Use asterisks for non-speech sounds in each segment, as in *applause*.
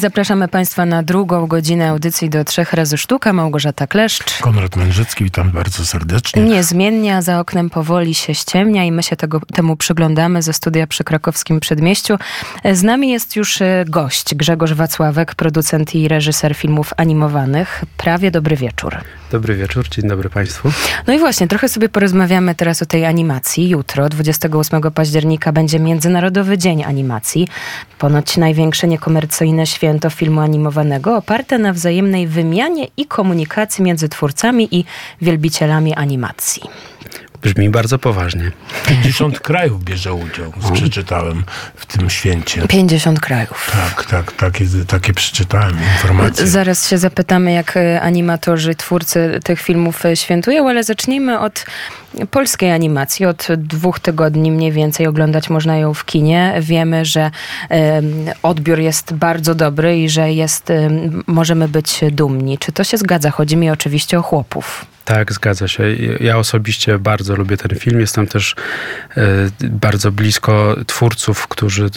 Zapraszamy Państwa na drugą godzinę audycji do trzech razy sztuka. Małgorzata Kleszcz. Konrad Mężycki, witam bardzo serdecznie. Niezmiennie, a za oknem powoli się ściemnia i my się tego, temu przyglądamy ze studia przy krakowskim Przedmieściu. Z nami jest już e, gość, Grzegorz Wacławek, producent i reżyser filmów animowanych. Prawie dobry wieczór. Dobry wieczór, dzień dobry Państwu. No i właśnie, trochę sobie porozmawiamy teraz o tej animacji. Jutro, 28 października, będzie Międzynarodowy Dzień Animacji. Ponoć największe niekomercyjne święto filmu animowanego, oparte na wzajemnej wymianie i komunikacji między twórcami i wielbicielami animacji. Brzmi bardzo poważnie. 50 krajów bierze udział, przeczytałem w tym święcie. 50 krajów. Tak, tak, takie, takie przeczytałem informacje. Zaraz się zapytamy, jak e, animatorzy, twórcy tych filmów e, świętują, ale zacznijmy od polskiej animacji. Od dwóch tygodni mniej więcej oglądać można ją w kinie. Wiemy, że odbiór jest bardzo dobry i że jest, możemy być dumni. Czy to się zgadza? Chodzi mi oczywiście o chłopów. Tak, zgadza się. Ja osobiście bardzo lubię ten film. Jestem też e, bardzo blisko twórców, którzy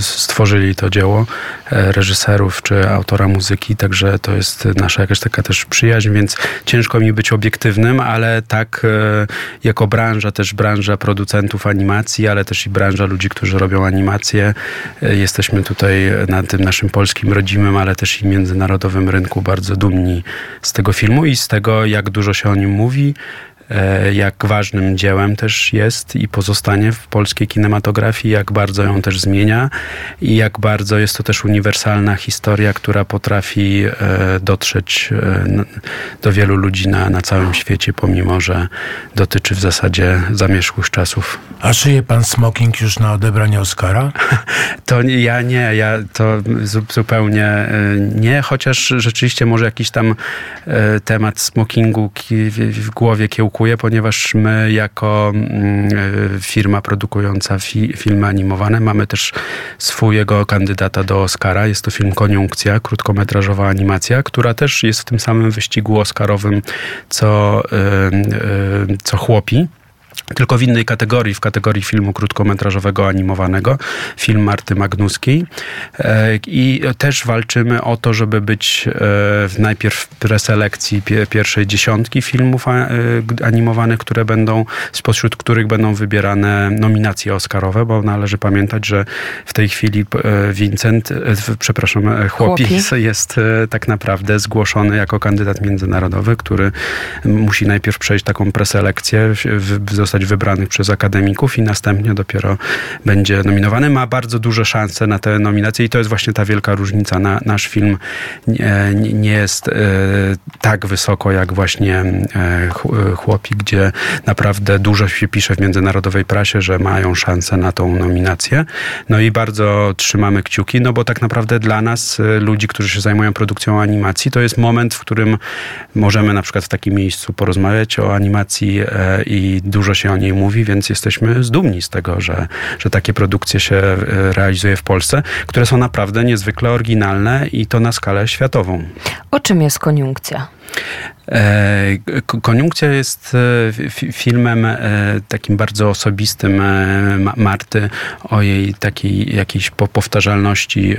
stworzyli to dzieło, e, reżyserów czy autora muzyki, także to jest nasza jakaś taka też przyjaźń, więc ciężko mi być obiektywnym, ale tak e, jako branża, też branża producentów animacji, ale też i branża ludzi, którzy robią animacje, jesteśmy tutaj na tym naszym polskim rodzimym, ale też i międzynarodowym rynku bardzo dumni z tego filmu i z tego, jak dużo się o nim mówi, jak ważnym dziełem też jest i pozostanie w polskiej kinematografii, jak bardzo ją też zmienia i jak bardzo jest to też uniwersalna historia, która potrafi e, dotrzeć e, do wielu ludzi na, na całym świecie, pomimo że dotyczy w zasadzie zamierzchłych czasów. A szyje pan smoking już na odebranie Oscara? *laughs* To ja nie, ja to zupełnie nie, chociaż rzeczywiście może jakiś tam temat smokingu w głowie kiełkuje ponieważ my jako mm, e, firma produkująca fi, filmy animowane mamy też swojego kandydata do Oscara. Jest to film Koniunkcja, krótkometrażowa animacja, która też jest w tym samym wyścigu oscarowym co, e, e, co Chłopi tylko w innej kategorii, w kategorii filmu krótkometrażowego animowanego, film Marty Magnuskiej. E, I też walczymy o to, żeby być e, najpierw w preselekcji pierwszej dziesiątki filmów e, animowanych, które będą, spośród których będą wybierane nominacje oscarowe, bo należy pamiętać, że w tej chwili Vincent, przepraszam, Chłopis jest tak naprawdę zgłoszony jako kandydat międzynarodowy, który musi najpierw przejść taką preselekcję, zostać zostać wybrany przez akademików i następnie dopiero będzie nominowany. Ma bardzo duże szanse na te nominacje i to jest właśnie ta wielka różnica. Na, nasz film nie, nie jest e, tak wysoko jak właśnie e, Chłopi, gdzie naprawdę dużo się pisze w międzynarodowej prasie, że mają szansę na tą nominację. No i bardzo trzymamy kciuki, no bo tak naprawdę dla nas, e, ludzi, którzy się zajmują produkcją animacji, to jest moment, w którym możemy na przykład w takim miejscu porozmawiać o animacji i dużo się o niej mówi, więc jesteśmy zdumni z tego, że, że takie produkcje się e, realizuje w Polsce, które są naprawdę niezwykle oryginalne i to na skalę światową. O czym jest koniunkcja? E, koniunkcja jest e, filmem takim bardzo osobistym Marty o jej takiej jakiejś powtarzalności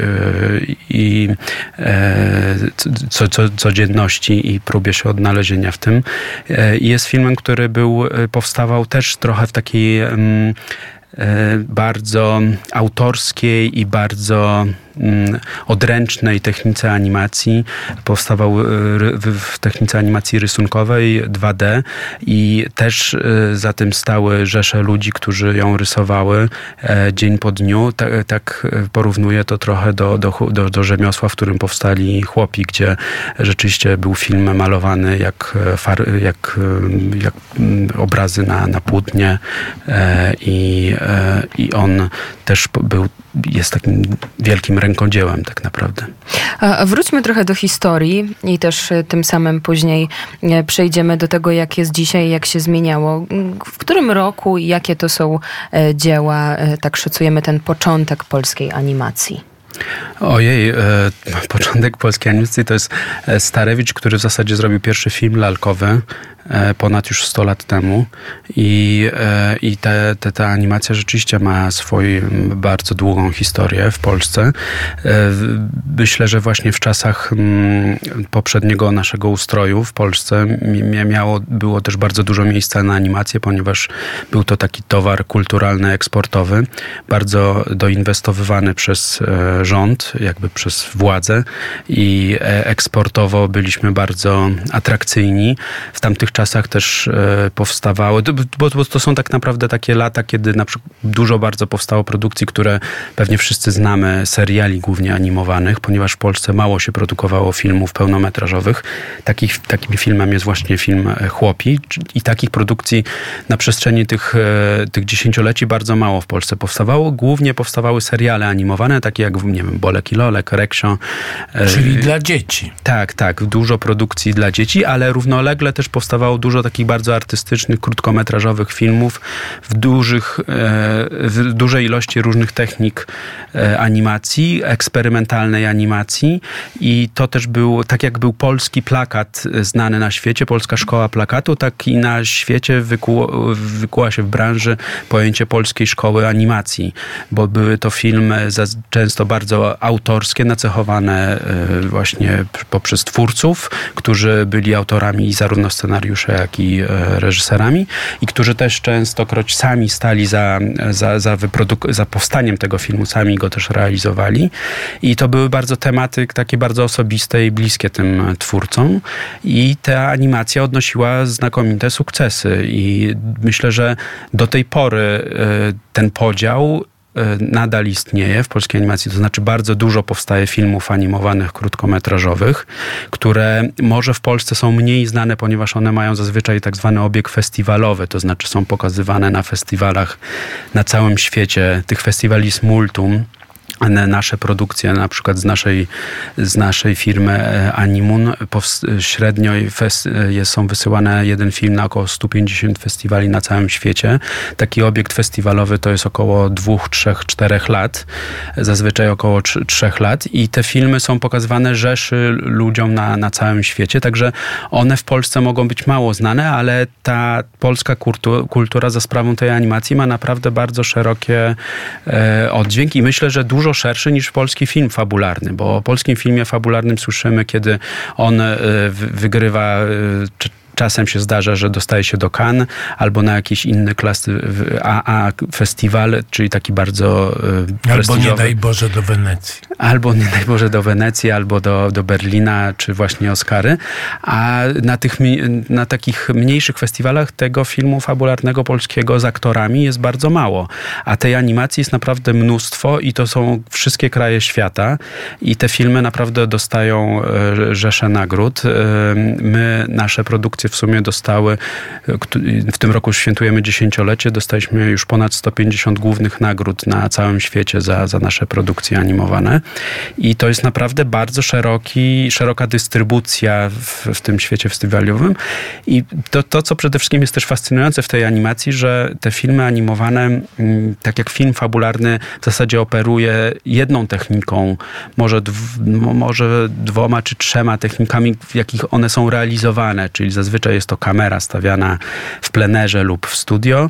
i co, co, codzienności i próbie się odnalezienia w tym. Jest filmem, który był, powstawał też trochę w takiej bardzo autorskiej i bardzo Mm, odręcznej technice animacji. Powstawał y, w technice animacji rysunkowej 2D i też y, za tym stały rzesze ludzi, którzy ją rysowały e, dzień po dniu. Tak, tak porównuję to trochę do, do, do, do rzemiosła, w którym powstali chłopi, gdzie rzeczywiście był film malowany jak, far, jak, jak mm, obrazy na, na płótnie e, i, e, i on też był jest takim wielkim rękodziełem tak naprawdę. A wróćmy trochę do historii i też e, tym samym później e, przejdziemy do tego, jak jest dzisiaj, jak się zmieniało. W którym roku i jakie to są e, dzieła, tak szacujemy ten początek polskiej animacji? Ojej, e, początek polskiej animacji to jest Starewicz, który w zasadzie zrobił pierwszy film lalkowy ponad już 100 lat temu i, e, i te, te, ta animacja rzeczywiście ma swoją bardzo długą historię w Polsce. E, myślę, że właśnie w czasach poprzedniego naszego ustroju w Polsce mi- miało, było też bardzo dużo miejsca na animację, ponieważ był to taki towar kulturalny, eksportowy, bardzo doinwestowywany przez e, rząd, jakby przez władzę i e, eksportowo byliśmy bardzo atrakcyjni. W tamtych czasach też e, powstawały, bo, bo to są tak naprawdę takie lata, kiedy na przykład dużo bardzo powstało produkcji, które pewnie wszyscy znamy, seriali głównie animowanych, ponieważ w Polsce mało się produkowało filmów pełnometrażowych. Takich, takim filmem jest właśnie film e, Chłopi i takich produkcji na przestrzeni tych, e, tych dziesięcioleci bardzo mało w Polsce powstawało. Głównie powstawały seriale animowane, takie jak, nie wiem, Bolek i Lolek, Reksio. Czyli dla dzieci. tak, tak. Dużo produkcji dla dzieci, ale równolegle też powstawało dużo takich bardzo artystycznych, krótkometrażowych filmów w, dużych, e, w dużej ilości różnych technik e, animacji, eksperymentalnej animacji. I to też był, tak jak był polski plakat e, znany na świecie, polska szkoła plakatu, tak i na świecie wykuło, wykuła się w branży pojęcie polskiej szkoły animacji, bo były to filmy często bardzo autorskie, nacechowane właśnie poprzez twórców, którzy byli autorami zarówno scenariusza, jak i e, reżyserami i którzy też częstokroć sami stali za, za, za, wyproduk- za powstaniem tego filmu, sami go też realizowali. I to były bardzo tematy takie bardzo osobiste i bliskie tym twórcom. I ta animacja odnosiła znakomite sukcesy. I myślę, że do tej pory e, ten podział nadal istnieje w polskiej animacji. To znaczy bardzo dużo powstaje filmów animowanych, krótkometrażowych, które może w Polsce są mniej znane, ponieważ one mają zazwyczaj tak zwany obieg festiwalowy, to znaczy są pokazywane na festiwalach na całym świecie. Tych festiwali jest multum. Nasze produkcje, na przykład z naszej, z naszej firmy e, Animun, średnio fes- e, jest, są wysyłane jeden film na około 150 festiwali na całym świecie. Taki obiekt festiwalowy to jest około 2, 3, 4 lat, zazwyczaj około 3, 3 lat. I te filmy są pokazywane rzeszy ludziom na, na całym świecie, także one w Polsce mogą być mało znane, ale ta polska kultu- kultura za sprawą tej animacji ma naprawdę bardzo szerokie e, i myślę, że dużo szerszy niż polski film fabularny, bo o polskim filmie fabularnym słyszymy, kiedy on e, wy- wygrywa e, Czasem się zdarza, że dostaje się do Cannes albo na jakiś inny klas w- AA festiwal, czyli taki bardzo e, Albo nie daj Boże do Wenecji. Albo nie daj Boże do Wenecji, albo do, do Berlina, czy właśnie Oscary. A na, tych, na takich mniejszych festiwalach tego filmu fabularnego polskiego z aktorami jest bardzo mało. A tej animacji jest naprawdę mnóstwo i to są wszystkie kraje świata. I te filmy naprawdę dostają e, rzesze nagród. E, My, nasze produkcje w sumie dostały, e, w tym roku świętujemy dziesięciolecie, dostaliśmy już ponad 150 głównych nagród na całym świecie za, za nasze produkcje animowane. I to jest naprawdę bardzo szeroki, szeroka dystrybucja w, w tym świecie festiwalowym. I to, to, co przede wszystkim jest też fascynujące w tej animacji, że te filmy animowane, mm, tak jak film fabularny, w zasadzie operuje jedną techniką, może, dw, mo- może dwoma czy trzema technikami, w jakich one są realizowane, czyli zazwyczaj jest to kamera stawiana w plenerze lub w studio,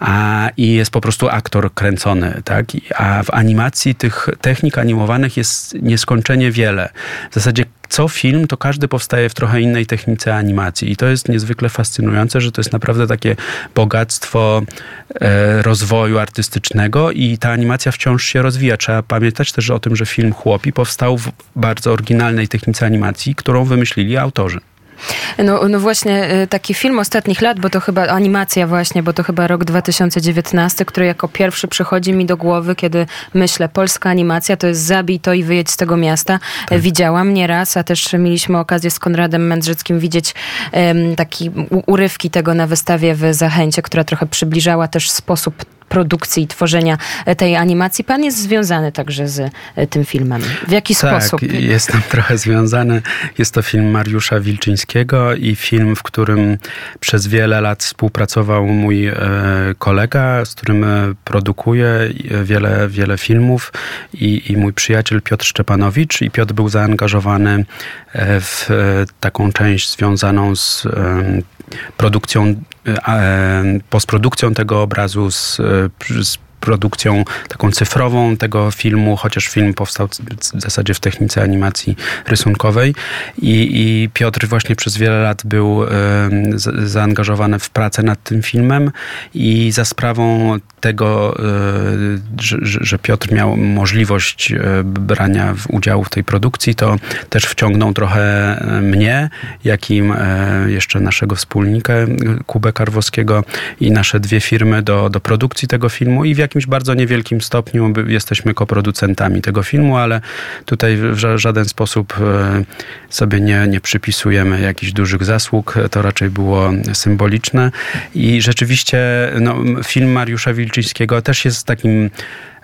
a, i jest po prostu aktor kręcony, tak? A w animacji tych technik animowanych jest nieskończenie wiele. W zasadzie co film, to każdy powstaje w trochę innej technice animacji. I to jest niezwykle fascynujące, że to jest naprawdę takie bogactwo e, rozwoju artystycznego i ta animacja wciąż się rozwija. Trzeba pamiętać też o tym, że film Chłopi powstał w bardzo oryginalnej technice animacji, którą wymyślili autorzy. No, no właśnie y, taki film ostatnich lat, bo to chyba animacja właśnie, bo to chyba rok 2019, który jako pierwszy przychodzi mi do głowy, kiedy myślę, polska animacja to jest zabij to i wyjedź z tego miasta. Tak. Widziałam nieraz, a też mieliśmy okazję z Konradem Mędrzyckim widzieć um, taki urywki tego na wystawie w Zachęcie, która trochę przybliżała też sposób produkcji i tworzenia tej animacji. Pan jest związany także z tym filmem. W jaki tak, sposób? jestem *laughs* trochę związany. Jest to film Mariusza Wilczyńskiego i film, w którym przez wiele lat współpracował mój e, kolega, z którym e, produkuję e, wiele, wiele filmów i, i mój przyjaciel Piotr Szczepanowicz i Piotr był zaangażowany w taką część związaną z produkcją, postprodukcją tego obrazu, z, z produkcją taką cyfrową tego filmu, chociaż film powstał w zasadzie w technice animacji rysunkowej. I, i Piotr właśnie przez wiele lat był zaangażowany w pracę nad tym filmem i za sprawą tego, e, że, że Piotr miał możliwość e, brania udziału w tej produkcji, to też wciągnął trochę e, mnie, jak i jeszcze naszego wspólnika Kubę Karwowskiego i nasze dwie firmy do, do produkcji tego filmu i w jakimś bardzo niewielkim stopniu jesteśmy koproducentami tego filmu, ale tutaj w żaden sposób sobie nie, nie przypisujemy jakichś dużych zasług. To raczej było symboliczne i rzeczywiście no, film Mariusza Wilczyńskiego też jest takim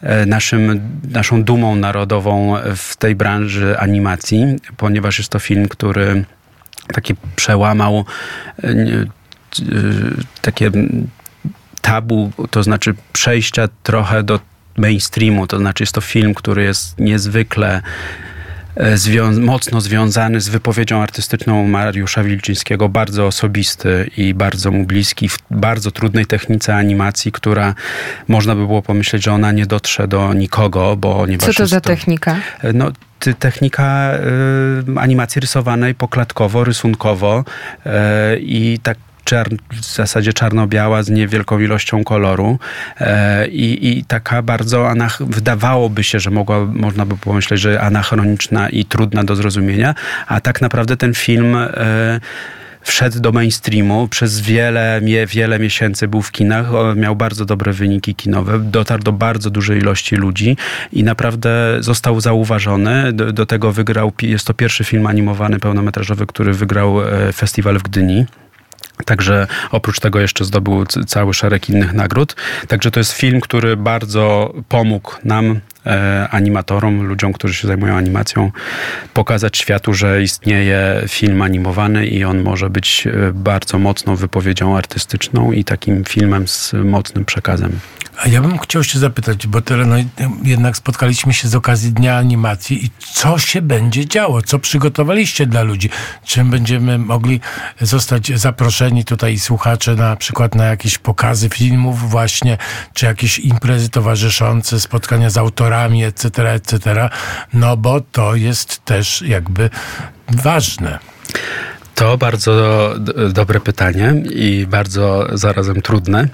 e, naszym, naszą dumą narodową w tej branży animacji, ponieważ jest to film, który taki przełamał e, e, takie tabu, to znaczy przejścia trochę do mainstreamu, to znaczy jest to film, który jest niezwykle E, zwią mocno związany z wypowiedzią artystyczną Mariusza Wilczyńskiego, bardzo osobisty i bardzo mu bliski, w bardzo trudnej technice animacji, która można by było pomyśleć, że ona nie dotrze do nikogo, bo nie Co to za to, technika? E, no, technika y, animacji rysowanej poklatkowo, rysunkowo y, i tak czern, w zasadzie czarno-biała z niewielką ilością koloru e, i, i taka bardzo, anach, wydawałoby się, że mogła, można by pomyśleć, że anachroniczna i trudna do zrozumienia, a tak naprawdę ten film e, wszedł do mainstreamu. Przez wiele, wiele miesięcy był w kinach, miał bardzo dobre wyniki kinowe, dotarł do bardzo dużej ilości ludzi i naprawdę został zauważony. Do, do tego wygrał, jest to pierwszy film animowany pełnometrażowy, który wygrał e, festiwal w Gdyni. Także oprócz tego jeszcze zdobył cały szereg innych nagród. Także to jest film, który bardzo pomógł nam, animatorom, ludziom, którzy się zajmują animacją, pokazać światu, że istnieje film animowany i on może być e, bardzo mocną wypowiedzią artystyczną i takim filmem z mocnym przekazem. A ja bym chciał się zapytać, bo tyle, no, jednak spotkaliśmy się z okazji Dnia Animacji i co się będzie działo? Co przygotowaliście dla ludzi? Czym będziemy mogli zostać zaproszeni tutaj słuchacze na przykład na jakieś pokazy filmów właśnie, czy jakieś imprezy towarzyszące, spotkania z autorami, etc., etc., no bo to jest też jakby ważne. To bardzo dobre pytanie i bardzo zarazem trudne.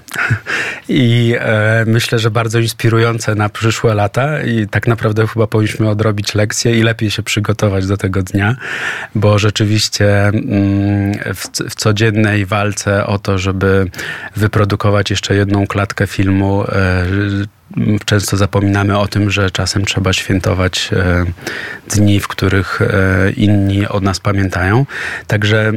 I e, myślę, że bardzo inspirujące na przyszłe lata. I tak naprawdę chyba powinniśmy odrobić lekcję i lepiej się przygotować do tego dnia, bo rzeczywiście mm, w, w codziennej walce o to, żeby wyprodukować jeszcze jedną klatkę filmu, e, często zapominamy o tym, że czasem trzeba świętować e, dni, w których e, inni od nas pamiętają. Także e,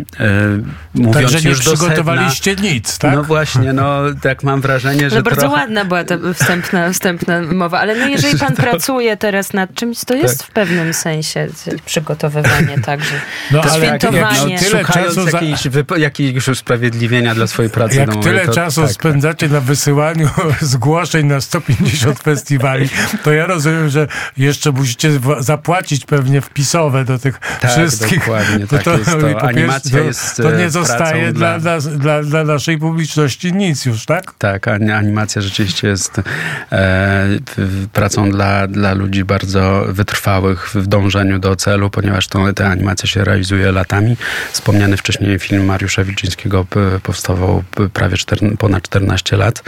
mówiąc Także nie już przygotowaliście sedna, nic, tak? No właśnie, no tak mam wrażenie, no że no bardzo trochę... ładna była ta wstępna, wstępna mowa, ale no jeżeli pan *laughs* to... pracuje teraz nad czymś, to jest tak. w pewnym sensie przygotowywanie także. No, to ale świętowanie. Jak, jak, no, tyle czasu za... jakiejś, jakiegoś usprawiedliwienia dla swojej pracy. Jak no, tyle to, czasu tak, spędzacie tak. na wysyłaniu *laughs* zgłoszeń na 150 50 festiwali, to ja rozumiem, że jeszcze musicie zapłacić pewnie wpisowe do tych tak, wszystkich. Dokładnie, to, tak to, jest to. Animacja to, jest to nie zostaje dla, dla, dla, dla, naszej publiczności nic już, tak? Tak, animacja rzeczywiście jest e, pracą dla, dla ludzi bardzo wytrwałych w dążeniu do celu, ponieważ to, ta animacja się realizuje latami. Wspomniany wcześniej film Mariusza Wilczyńskiego powstawał prawie 4, ponad 14 lat.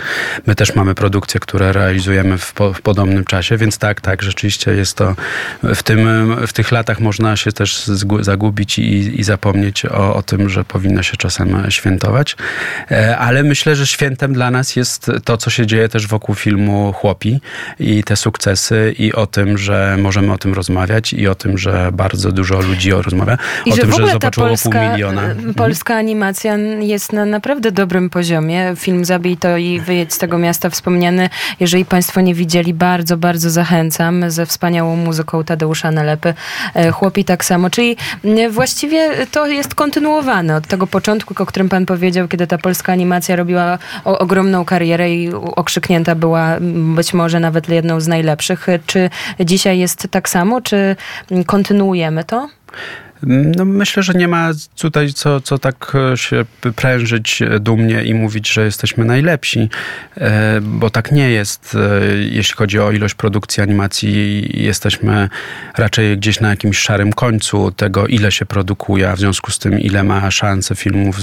My też mamy produkcje, które realizują realizujemy w, po, w podobnym czasie, więc tak, tak, rzeczywiście jest to w, tym, w tych latach można się też zagubić i, i zapomnieć o, o tym, że powinno się czasem świętować. E, ale myślę, że świętem dla nas jest to, co się dzieje też wokół filmu Chłopi i te sukcesy i o tym, że możemy o tym rozmawiać i o tym, że bardzo dużo ludzi rozmawia. I o że tym, że ta polska, pół miliona. E, polska animacja jest na naprawdę dobrym poziomie. Film Zabij to i Wyjedź z tego miasta wspomniany. Jeżeli Państwo nie widzieli, bardzo, bardzo zachęcam ze wspaniałą muzyką Tadeusza Nalepy. E, chłopi tak samo. Czyli właściwie to jest kontynuowane od tego początku, o którym Pan powiedział, kiedy ta polska animacja robiła ogromną karierę i okrzyknięta była być może nawet jedną z najlepszych. Czy dzisiaj jest tak samo? Czy kontynuujemy to? No myślę, że nie ma tutaj co, co tak e, się prężyć dumnie i mówić, że jesteśmy najlepsi, e, bo tak nie jest. E, jeśli chodzi o ilość produkcji animacji, jesteśmy raczej gdzieś na jakimś szarym końcu tego, ile się produkuje, a w związku z tym, ile ma szansę filmów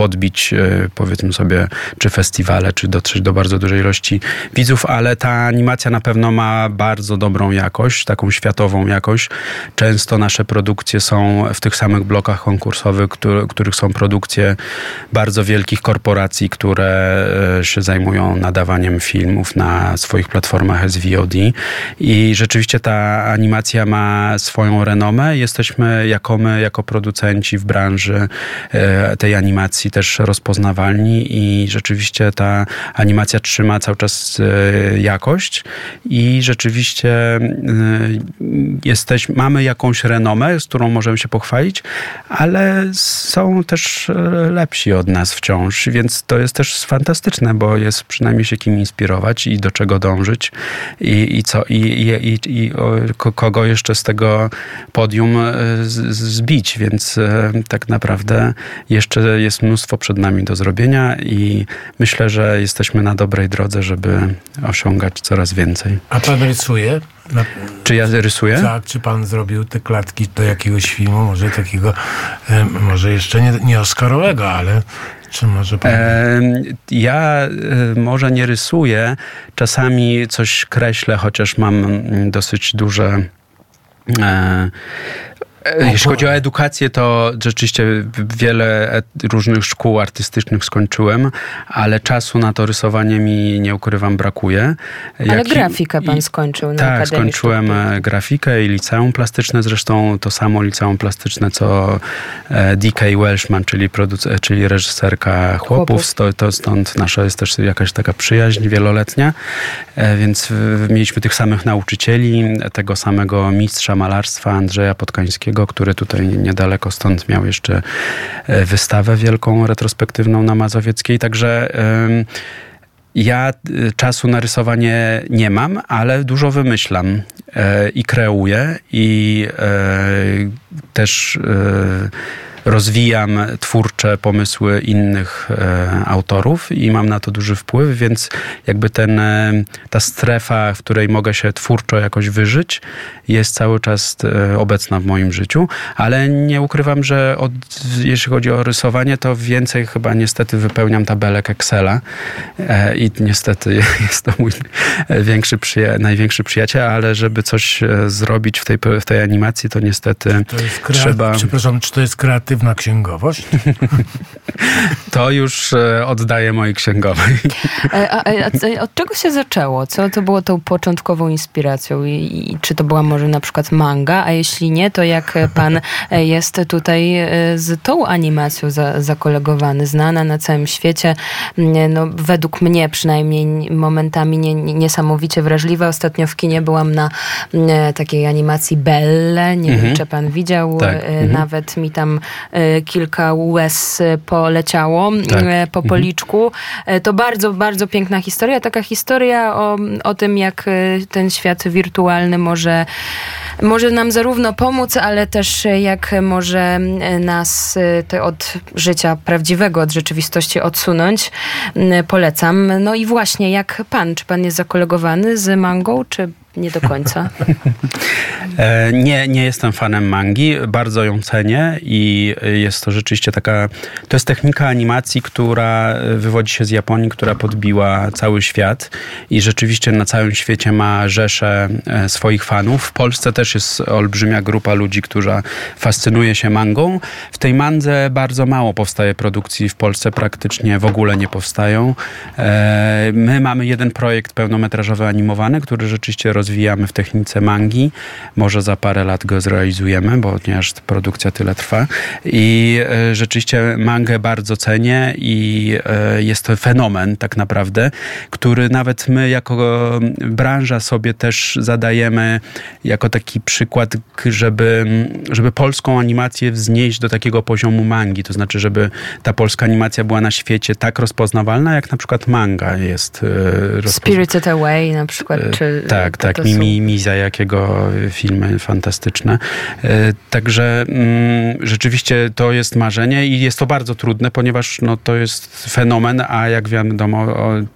podbić, e, powiedzmy sobie, czy festiwale, czy dotrzeć do bardzo dużej ilości widzów, ale ta animacja na pewno ma bardzo dobrą jakość, taką światową jakość. Często nasze produkcje są w tych samych blokach konkursowych, który, których są produkcje bardzo wielkich korporacji, które e, się zajmują nadawaniem filmów na swoich platformach SVOD i rzeczywiście ta animacja ma swoją renomę. Jesteśmy jako my, jako producenci w branży e, tej animacji też rozpoznawalni i rzeczywiście ta animacja trzyma cały czas e, jakość i rzeczywiście e, jesteś, mamy jakąś renomę, z którą możemy się pochwalić, ale są też e, lepsi od nas wciąż, więc to jest też fantastyczne, bo jest przynajmniej się kim inspirować i do czego dążyć i, i co, i, i, i, i kogo jeszcze z tego podium zbić, więc tak naprawdę jeszcze jest mnóstwo przed nami do zrobienia i myślę, że jesteśmy na dobrej drodze, żeby osiągać coraz więcej. A pan rysuje? Na... Czy ja rysuję? Tak, czy pan zrobił te klatki do jakiegoś filmu, może takiego, może jeszcze nie, nie Oscarowego, ale czy może pan... E, ja e, może nie rysuję, czasami coś kreślę, chociaż mam mm, dosyć duże E, jeśli chodzi o edukację, to rzeczywiście wiele różnych szkół artystycznych skończyłem, ale czasu na to rysowanie mi, nie ukrywam, brakuje. Ale Jak grafikę pan skończył na Tak, Akademii skończyłem Sztuki. E, grafikę i liceum plastyczne, zresztą to samo liceum plastyczne, co e, D.K. Welshman, czyli, produc- czyli reżyserka Chłopów. Chłopów. To, to stąd nasza jest też jakaś taka przyjaźń wieloletnia, więc mieliśmy tych samych nauczycieli, tego samego mistrza malarstwa Andrzeja Podkańskiego, który tutaj niedaleko stąd miał jeszcze e, wystawę wielką, retrospektywną na Mazowieckiej. Także ja e, czasu na rysowanie nie mam, ale dużo wymyślam e, i kreuję i też rozwijam twórcze pomysły innych e, autorów i mam na to duży wpływ, więc jakby ten, e, ta strefa, w której mogę się twórczo jakoś wyżyć, jest cały czas e, obecna w moim życiu, ale nie ukrywam, że od, jeśli chodzi o rysowanie, to więcej chyba niestety wypełniam tabelek Excela i niestety *laughs* jest to mój większy przyja- największy przyjaciel, ale żeby coś zrobić w tej, w tej animacji, to niestety to trzeba... Przepraszam, czy to jest kreatywne aktywna księgowość? *laughs* To już e, oddaję mojej księgowej. E, a, a, a, od czego się zaczęło? Co to było tą początkową inspiracją? I, I, czy to była może na przykład manga? A jeśli nie, to jak pan e, jest tutaj z tą animacją za, zakolegowany, znana na całym świecie? No, według mnie przynajmniej momentami nie, niesamowicie wrażliwa. Ostatnio w kinie byłam na takiej animacji Belle. Nie mhm. wiem, czy pan widział. Tak. Mhm. Nawet mi tam E, kilka łez poleciało tak. E, po mhm. policzku. Mhm. To bardzo, bardzo piękna historia. Taka historia o, o tym, jak ten świat wirtualny może może nam zarówno pomóc, ale też jak może nas od życia prawdziwego, od rzeczywistości odsunąć. Polecam. No i właśnie, jak pan? Czy pan jest zakolegowany z mangą, czy nie do końca. E, nie, nie jestem fanem mangi, bardzo ją cenię i jest to rzeczywiście taka, to jest technika animacji, która wywodzi się z Japonii, która podbiła cały świat i rzeczywiście na całym świecie ma rzesze e, swoich fanów. W Polsce też jest olbrzymia grupa ludzi, która fascynuje się mangą. W tej mandze bardzo mało powstaje produkcji w Polsce, praktycznie w ogóle nie powstają. E, my mamy jeden projekt pełnometrażowy animowany, który rzeczywiście rozwijamy w technice mangi. Może za parę lat go zrealizujemy, bo ponieważ produkcja tyle trwa. I e, rzeczywiście mangę bardzo cenię i e, jest to fenomen tak naprawdę, który nawet my jako branża sobie też zadajemy jako taki przykład, żeby, żeby polską animację wznieść do takiego poziomu mangi. To znaczy, żeby ta polska animacja była na świecie tak rozpoznawalna, jak na przykład manga jest. E, Spirited Away na przykład. Czy tak, tak. Mimi, Miza, jakiego filmy fantastyczne. Także mm, rzeczywiście to jest marzenie i jest to bardzo trudne, ponieważ no, to jest fenomen, a jak wiadomo,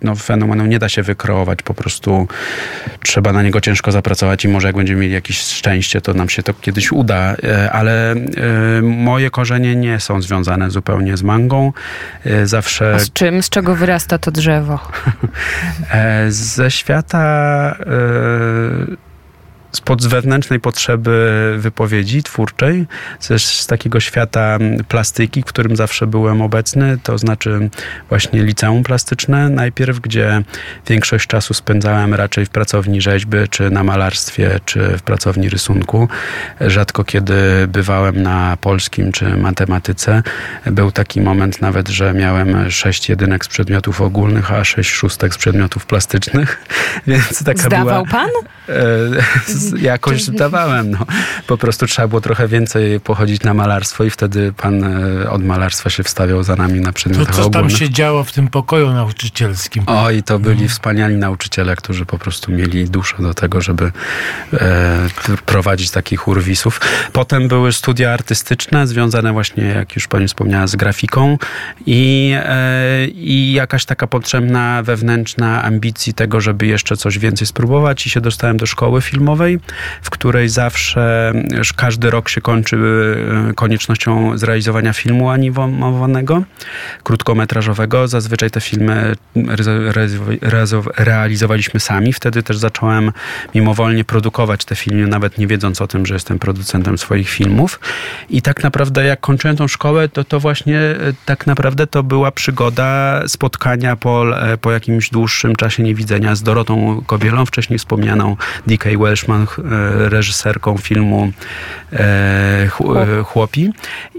no, fenomenu nie da się wykreować. Po prostu trzeba na niego ciężko zapracować i może jak będziemy mieli jakieś szczęście, to nam się to kiedyś uda. E, ale e, moje korzenie nie są związane zupełnie z mangą. E, zawsze... A z czym? Z czego wyrasta to drzewo? *laughs* Ze świata 呃 spod wewnętrznej potrzeby wypowiedzi twórczej, też z takiego świata plastyki, w którym zawsze byłem obecny, to znaczy właśnie liceum plastyczne najpierw, gdzie większość czasu spędzałem raczej w pracowni rzeźby, czy na malarstwie, czy w pracowni rysunku. Rzadko kiedy bywałem na polskim, czy matematyce. Był taki moment nawet, że miałem sześć jedynek z przedmiotów ogólnych, a sześć szóstek z przedmiotów plastycznych, *laughs* więc taka Zdawał była... pan? *laughs* Jakoś zdawałem. No. Po prostu trzeba było trochę więcej pochodzić na malarstwo i wtedy pan e, od malarstwa się wstawiał za nami na przedmiotach To co tam się działo w tym pokoju nauczycielskim? O, i to byli wspaniali nauczyciele, którzy po prostu mieli duszę do tego, żeby e, prowadzić takich urwisów. Potem były studia artystyczne związane właśnie, jak już pani wspomniała, z grafiką i, e, i jakaś taka potrzebna wewnętrzna ambicji tego, żeby jeszcze coś więcej spróbować i się dostałem do szkoły filmowej w której zawsze każdy rok się kończy e, koniecznością zrealizowania filmu animowanego, krótkometrażowego. Zazwyczaj te filmy realizowaliśmy sami. Wtedy też zacząłem mimowolnie produkować te filmy, nawet nie wiedząc o tym, że jestem producentem swoich filmów. I tak naprawdę jak kończyłem tą szkołę, to to właśnie e, tak naprawdę to była przygoda spotkania po, e, po jakimś dłuższym czasie niewidzenia z Dorotą Kobielą, wcześniej wspomnianą D.K. Welshman, E, reżyserką filmu e, Chłopi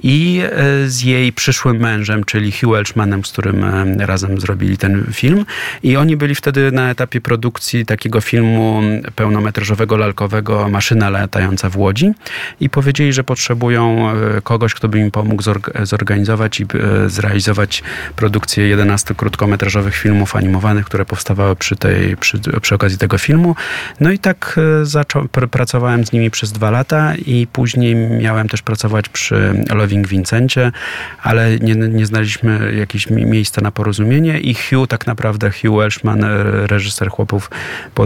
i e, z jej przyszłym mężem, czyli Hugh Welchmanem, z którym razem zrobili ten film. I oni byli wtedy na etapie produkcji takiego filmu pełnometrażowego, lalkowego Maszyna latająca w Łodzi i powiedzieli, że potrzebują kogoś, kto by im pomógł zorganizować i zrealizować produkcję 11 krótkometrażowych filmów animowanych, które powstawały przy, tej, przy, przy okazji tego filmu. No i tak zaczął, pr pracowałem z nimi przez dwa lata i później miałem też pracować przy Loving Vincencie, ale nie, nie znaleźliśmy jakiegoś miejsca na porozumienie i Hugh, tak naprawdę Hugh Welshman, e, reżyser Chłopów,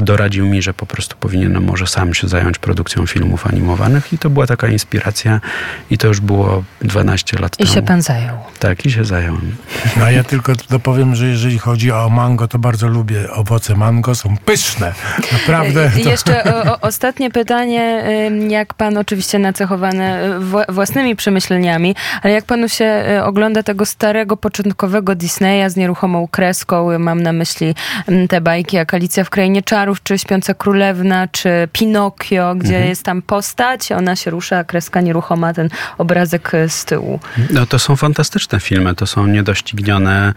doradził mi, że po prostu powinienem może sam się zająć produkcją filmów animowanych i to była taka inspiracja i to już było 12 lat I temu. I się pan zajął. Tak, i się zająłem. No a ja tylko dopowiem, że jeżeli chodzi o mango, to bardzo lubię owoce mango, są pyszne. Naprawdę. To... Jeszcze o, o, ostatnie pytanie, jak pan oczywiście nacechowany e, własnymi przemyśleniami, ale jak panu się e, ogląda tego starego, początkowego Disneya z nieruchomą kreską, mam na myśli te bajki jak Alicja w Krainie Czarów, czy Śpiąca Królewna, czy Pinokio, gdzie mhm. jest tam postać, ona się rusza, kreska nieruchoma, ten obrazek e, z tyłu. No to są fantastyczne filmy, to są niedoścignione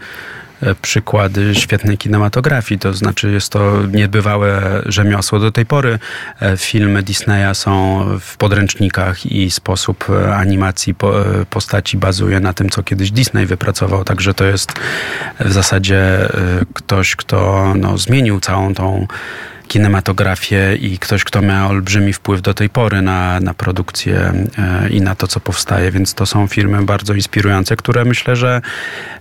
przykłady świetnej kinematografii. To znaczy jest to niebywałe rzemiosło. Do tej pory e, filmy Disneya są w podręcznikach i sposób e, animacji postaci bazuje na tym, co kiedyś Disney wypracował. Także to jest w zasadzie ktoś, kto no, zmienił całą tą kinematografię i ktoś, kto miał olbrzymi wpływ do tej pory na, na produkcję e, i na to, co powstaje, więc to są filmy bardzo inspirujące, które myślę, że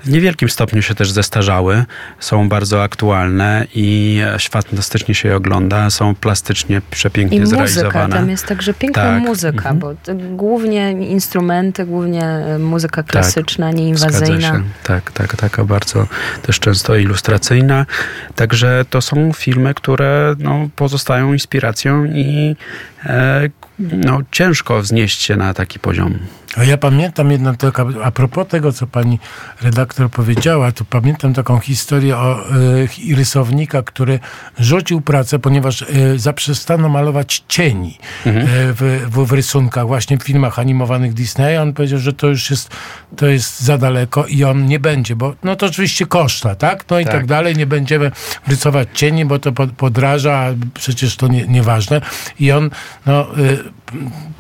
w niewielkim stopniu się też zestarzały, są bardzo aktualne i fantastycznie się je ogląda, są plastycznie przepięknie I muzyka, zrealizowane. tam jest także piękna Tak. muzyka, Mhm. bo głównie instrumenty, głównie e, muzyka klasyczna, Zgadza nieinwazyjna. Tak, tak, taka bardzo też często ilustracyjna. Także to są filmy, które no, pozostają inspiracją i e, no, ciężko wznieść się na taki poziom. A ja pamiętam jedną taką, a propos tego, co pani redaktor powiedziała, to pamiętam taką historię o y, rysownika, który rzucił pracę, ponieważ y, zaprzestano malować cieni Mhm. y, w, w, w rysunkach, właśnie w filmach animowanych Disneya. On powiedział, że to już jest, to jest za daleko i on nie będzie, bo no to oczywiście koszta, tak? No i tak, Tak. dalej. Nie będziemy rysować cieni, bo to pod- podraża, a przecież to nie, nieważne. I on, no... Y,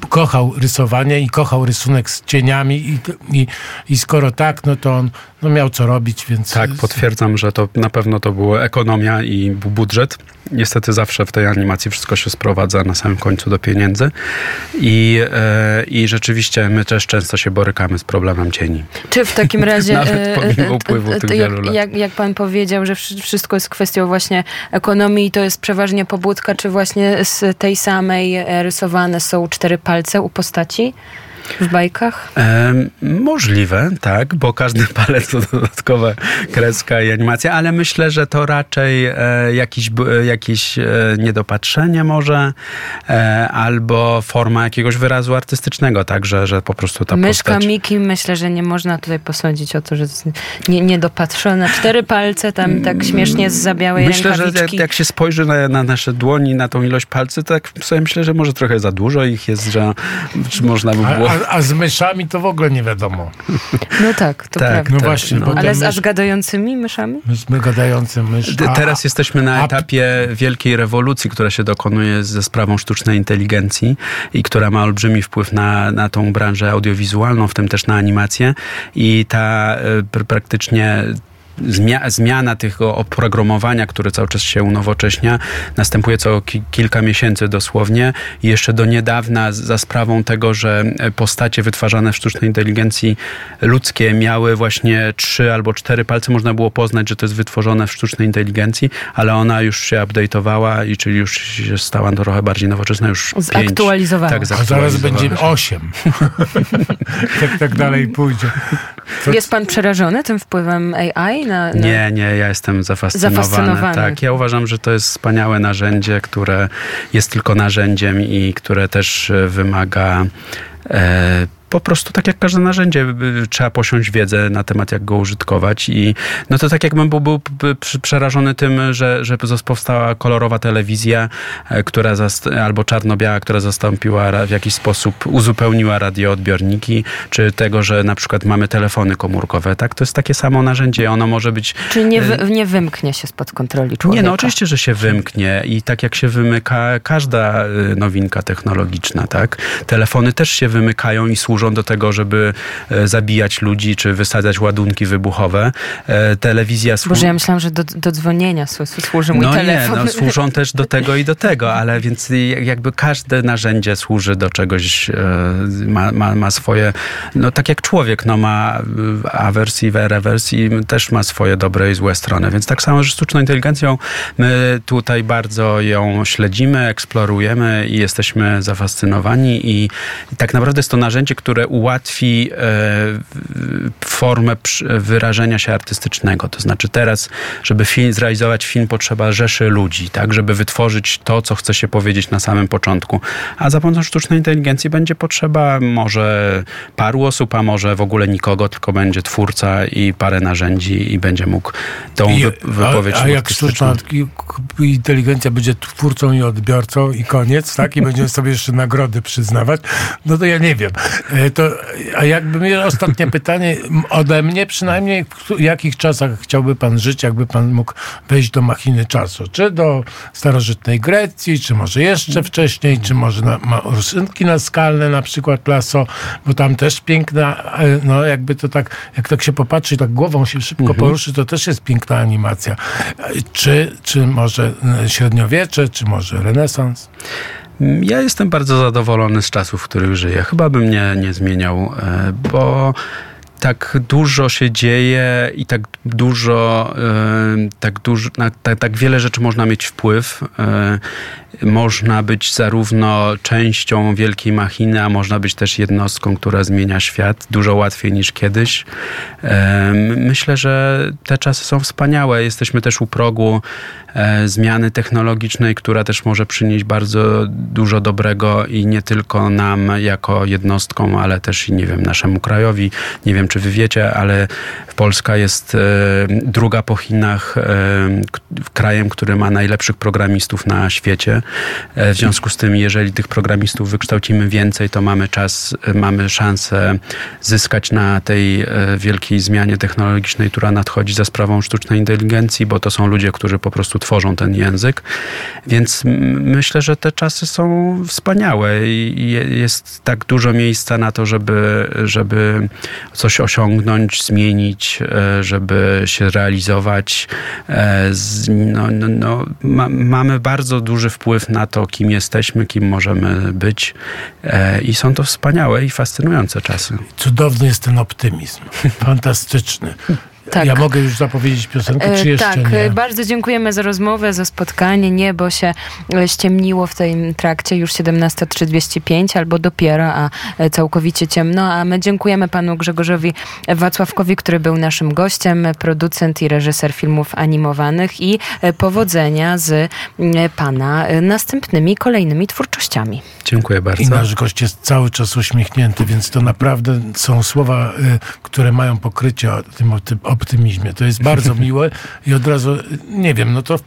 kochał rysowanie i kochał rysunek z cieniami i, i, i skoro tak, no to on no miał co robić, więc... Tak, potwierdzam, że to na pewno to była ekonomia i bu- budżet. Niestety zawsze w tej animacji wszystko się sprowadza na samym końcu do pieniędzy. I, e, i rzeczywiście my też często się borykamy z problemem cieni. Czy w takim razie, *laughs* Nawet e, pomimo e, upływu e, tych to jak, wielu lat. jak, jak pan powiedział, że wszy- wszystko jest kwestią właśnie ekonomii, to jest przeważnie pobudka, czy właśnie z tej samej rysowane są cztery palce u postaci w bajkach? E, możliwe, tak, bo każdy *laughs* palec to dodatkowa kreska i animacja, ale myślę, że to raczej e, jakiś, e, jakieś e, niedopatrzenie może, e, albo forma jakiegoś wyrazu artystycznego, tak, że, że po prostu ta Myszka postać... Miki, myślę, że nie można tutaj posądzić o to, że jest nie, niedopatrzone. Cztery palce tam tak śmiesznie z za białej Myślę, że jak, rękawiczki. jak się spojrzy na, na nasze dłoni, na tą ilość palcy, to tak sobie myślę, że może trochę za dużo ich jest, że czy można by było... a, a z myszami to w ogóle nie wiadomo. No tak, to Tak, prawda. No tak, właśnie, no. Ale z aż gadającymi myszami? mysz, my gadający mysz. D- a- Teraz jesteśmy na etapie wielkiej rewolucji, która się dokonuje ze sprawą sztucznej inteligencji i która ma olbrzymi wpływ na, na tą branżę audiowizualną, w tym też na animację. I ta y, pr- praktycznie Zmia- zmiana tego oprogramowania, które cały czas się unowocześnia, następuje co ki- kilka miesięcy dosłownie. I jeszcze do niedawna za sprawą tego, że e, postacie wytwarzane w sztucznej inteligencji ludzkie miały właśnie trzy albo cztery palce, można było poznać, że to jest wytworzone w sztucznej inteligencji, ale ona już się update'owała i czyli już się stała trochę bardziej nowoczesna, już pięć. Zaktualizowała. Tak, A zaraz zaktualizowała będzie osiem. *laughs* tak, tak dalej pójdzie. Jest pan przerażony tym wpływem AI na... na... Nie, nie, ja jestem zafascynowany. Zafascynowany. Tak, ja uważam, że to jest wspaniałe narzędzie, które jest tylko narzędziem i które też e, wymaga e, po prostu tak jak każde narzędzie, y, trzeba posiąść wiedzę na temat, jak go użytkować. I no to tak jakbym był, był przerażony tym, że, że powstała kolorowa telewizja, e, która albo czarno-biała, która zastąpiła w jakiś sposób, uzupełniła radioodbiorniki, czy tego, że na przykład mamy telefony komórkowe. Tak, to jest takie samo narzędzie. Ono może być Czy nie, wy, nie wymknie się spod kontroli człowieka? nie, no oczywiście, że się wymknie i tak jak się wymyka każda y, nowinka technologiczna, tak? Telefony też się wymykają i służą do tego, żeby e, zabijać ludzi czy wysadzać ładunki wybuchowe. E, Telewizja służy... Boże, ja myślałam, że do, do dzwonienia słu- służy mój No telefon. nie, no, służą też do tego i do tego, ale więc jak- jakby każde narzędzie służy do czegoś, e, ma, ma, ma swoje, no tak jak człowiek, no ma e, awersji, rewersji, też ma swoje dobre i złe strony, więc tak samo, że sztuczną inteligencją my tutaj bardzo ją śledzimy, eksplorujemy i jesteśmy zafascynowani i, i tak naprawdę jest to narzędzie, które ułatwi e, formę wyrażenia się artystycznego. To znaczy teraz, żeby film, zrealizować film, potrzeba rzeszy ludzi, tak, żeby wytworzyć to, co chce się powiedzieć na samym początku. A za pomocą sztucznej inteligencji będzie potrzeba może paru osób, a może w ogóle nikogo, tylko będzie twórca i parę narzędzi i będzie mógł tą I, wy, wypowiedź a, a jak sztuczna inteligencja będzie twórcą i odbiorcą i koniec, tak? I będziemy sobie jeszcze nagrody przyznawać, no to ja nie wiem. E, E, to, a jakby miał ostatnie *laughs* pytanie ode mnie, przynajmniej w jakich czasach chciałby pan żyć, jakby pan mógł wejść do machiny czasu? Czy do starożytnej Grecji, czy może jeszcze wcześniej, czy może na, ma rysunki naskalne, na przykład Plaso, bo tam też piękna, e, no jakby to tak, jak tak się popatrzy, tak głową się szybko mhm. poruszy, to też jest piękna animacja. Czy, czy może średniowiecze, czy może renesans? Ja jestem bardzo zadowolony z czasów, w których żyję. Chyba bym nie, nie zmieniał, e, bo tak dużo się dzieje i tak dużo, e, tak, dużo na, tak, tak wiele rzeczy można mieć wpływ. E, można być zarówno częścią wielkiej machiny, a można być też jednostką, która zmienia świat dużo łatwiej niż kiedyś. Myślę, że te czasy są wspaniałe. Jesteśmy też u progu zmiany technologicznej, która też może przynieść bardzo dużo dobrego i nie tylko nam jako jednostkom, ale też i nie wiem, naszemu krajowi. Nie wiem, czy wy wiecie, ale Polska jest e, druga po Chinach e, krajem, który ma najlepszych programistów na świecie. E, w związku z tym, jeżeli tych programistów wykształcimy więcej, to mamy czas, e, mamy szansę zyskać na tej e, wielkiej zmianie technologicznej, która nadchodzi za sprawą sztucznej inteligencji, bo to są ludzie, którzy po prostu tworzą ten język. Więc myślę, że te czasy są wspaniałe i jest tak dużo miejsca na to, żeby, żeby coś osiągnąć, zmienić, żeby się realizować. No, no, no, ma, mamy bardzo duży wpływ wpływ na to, kim jesteśmy, kim możemy być. E, I są to wspaniałe i fascynujące czasy. Cudowny jest ten optymizm. Fantastyczny. Tak. Ja mogę już zapowiedzieć piosenkę, czy e, jeszcze tak, nie? bardzo dziękujemy za rozmowę, za spotkanie. Niebo się e, ściemniło w tym trakcie, już 17.35 albo dopiero, a e, całkowicie ciemno. A my dziękujemy panu Grzegorzowi Wacławkowi, który był naszym gościem, producent i reżyser filmów animowanych i powodzenia z pana następnymi, kolejnymi twórczościami. Dziękuję bardzo. I nasz gość jest cały czas uśmiechnięty, więc to naprawdę są słowa, które mają pokrycie tym, tym optymizmie. To jest bardzo *laughs* miłe i od razu, nie wiem, no to,